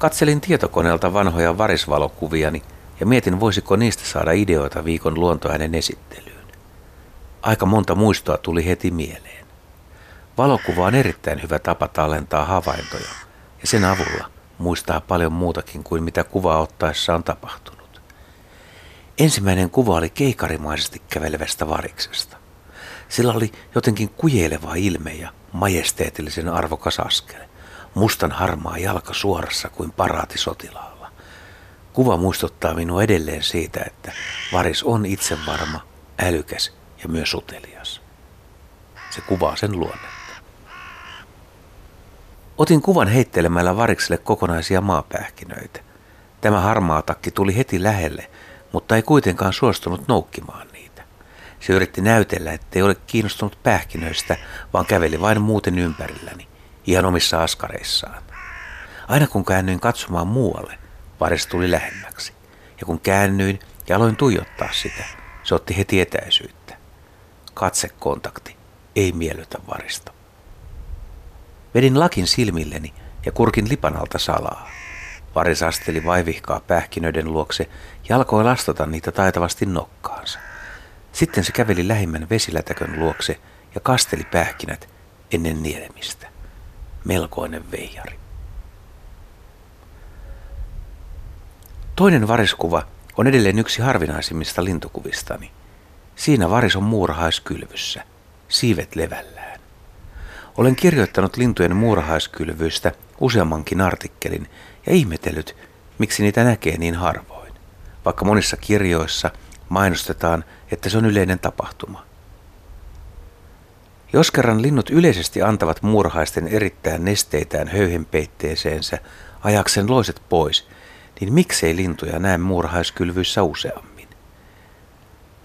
Katselin tietokoneelta vanhoja varisvalokuviani ja mietin, voisiko niistä saada ideoita viikon luontoäänen esittelyyn. Aika monta muistoa tuli heti mieleen. Valokuva on erittäin hyvä tapa tallentaa havaintoja ja sen avulla muistaa paljon muutakin kuin mitä kuvaa ottaessa on tapahtunut. Ensimmäinen kuva oli keikarimaisesti kävelevästä variksesta. Sillä oli jotenkin kujeleva ilme ja majesteetillisen arvokas askel. Mustan harmaa jalka suorassa kuin paraatisotilaalla. Kuva muistuttaa minua edelleen siitä, että varis on itsevarma, älykäs ja myös utelias. Se kuvaa sen luonnetta. Otin kuvan heittelemällä varikselle kokonaisia maapähkinöitä. Tämä harmaa takki tuli heti lähelle, mutta ei kuitenkaan suostunut noukkimaan niitä. Se yritti näytellä, ettei ole kiinnostunut pähkinöistä, vaan käveli vain muuten ympärilläni, ihan omissa askareissaan. Aina kun käännyin katsomaan muualle, varis tuli lähemmäksi. Ja kun käännyin ja aloin tuijottaa sitä, se otti heti etäisyyttä. Katsekontakti ei miellytä varista. Vedin lakin silmilleni ja kurkin lipan alta salaa. Varis asteli vaivihkaa pähkinöiden luokse ja alkoi lastata niitä taitavasti nokkaansa. Sitten se käveli lähimmän vesilätäkön luokse ja kasteli pähkinät ennen nielemistä. Melkoinen veijari. Toinen variskuva on edelleen yksi harvinaisimmista lintukuvistani. Siinä varis on muurahaiskylvyssä, siivet levällään. Olen kirjoittanut lintujen muurahaiskylvyistä useammankin artikkelin ja ihmetellyt, miksi niitä näkee niin harvoin, vaikka monissa kirjoissa mainostetaan, että se on yleinen tapahtuma. Jos kerran linnut yleisesti antavat muurahaisten erittäin nesteitään höyhenpeitteeseensä ajaksen loiset pois, niin miksei lintuja näe muurahaiskylvyissä useammin?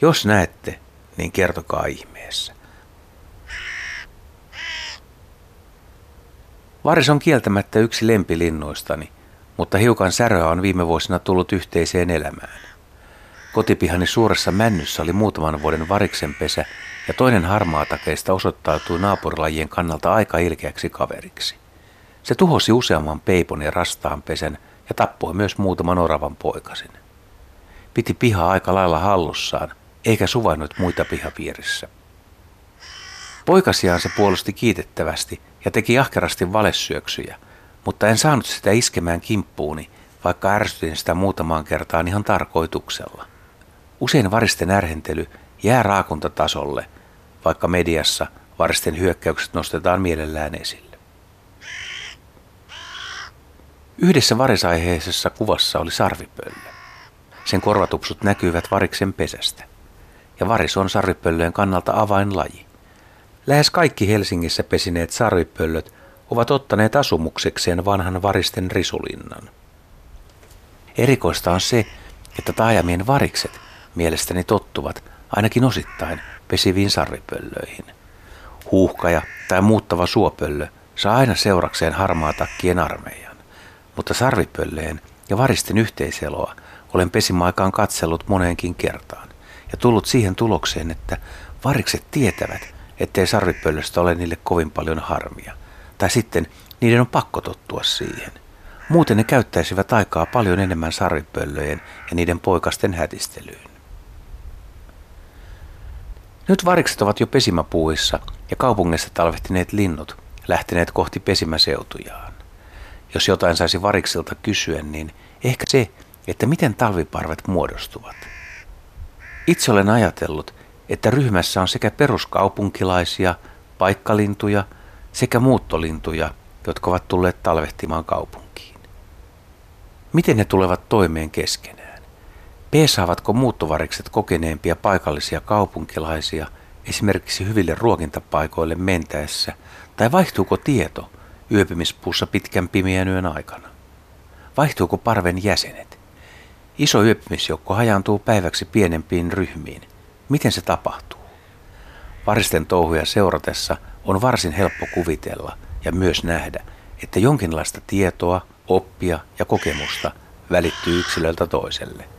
Jos näette, niin kertokaa ihmeessä. Varis on kieltämättä yksi lempilinnoistani, mutta hiukan säröä on viime vuosina tullut yhteiseen elämään. Kotipihani suuressa männyssä oli muutaman vuoden variksen pesä ja toinen harmaatakeista osoittautui naapurilajien kannalta aika ilkeäksi kaveriksi. Se tuhosi useamman peipon ja rastaan pesän ja tappoi myös muutaman oravan poikasin. Piti pihaa aika lailla hallussaan, eikä suvainnut muita pihapiirissä. Poikasiaan se puolusti kiitettävästi ja teki ahkerasti valessyöksyjä, mutta en saanut sitä iskemään kimppuuni, vaikka ärsytin sitä muutamaan kertaan ihan tarkoituksella. Usein varisten ärhentely jää raakuntatasolle, vaikka mediassa varisten hyökkäykset nostetaan mielellään esille. Yhdessä varisaiheisessa kuvassa oli sarvipöllö. Sen korvatupsut näkyivät variksen pesästä. Ja varis on sarvipöllöjen kannalta avainlaji. Lähes kaikki Helsingissä pesineet sarvipöllöt ovat ottaneet asumuksekseen vanhan varisten risulinnan. Erikoista on se, että taajamien varikset mielestäni tottuvat ainakin osittain pesiviin sarvipöllöihin. Huuhkaja tai muuttava suopöllö saa aina seurakseen harmaatakkien armeijan, mutta sarvipölleen ja varisten yhteiseloa olen pesimaikaan katsellut moneenkin kertaan ja tullut siihen tulokseen, että varikset tietävät, ettei sarvipöllöstä ole niille kovin paljon harmia. Tai sitten niiden on pakko tottua siihen. Muuten ne käyttäisivät aikaa paljon enemmän sarvipöllöjen ja niiden poikasten hätistelyyn. Nyt varikset ovat jo pesimäpuuissa ja kaupungissa talvehtineet linnut lähteneet kohti pesimäseutujaan. Jos jotain saisi variksilta kysyä, niin ehkä se, että miten talviparvet muodostuvat. Itse olen ajatellut, että ryhmässä on sekä peruskaupunkilaisia, paikkalintuja sekä muuttolintuja, jotka ovat tulleet talvehtimaan kaupunkiin. Miten ne tulevat toimeen keskenään? Peesaavatko muuttovarikset kokeneempia paikallisia kaupunkilaisia esimerkiksi hyville ruokintapaikoille mentäessä, tai vaihtuuko tieto yöpymispuussa pitkän pimeän yön aikana? Vaihtuuko parven jäsenet? Iso yöpymisjoukko hajaantuu päiväksi pienempiin ryhmiin – Miten se tapahtuu? Varisten touhuja seuratessa on varsin helppo kuvitella ja myös nähdä, että jonkinlaista tietoa, oppia ja kokemusta välittyy yksilöltä toiselle.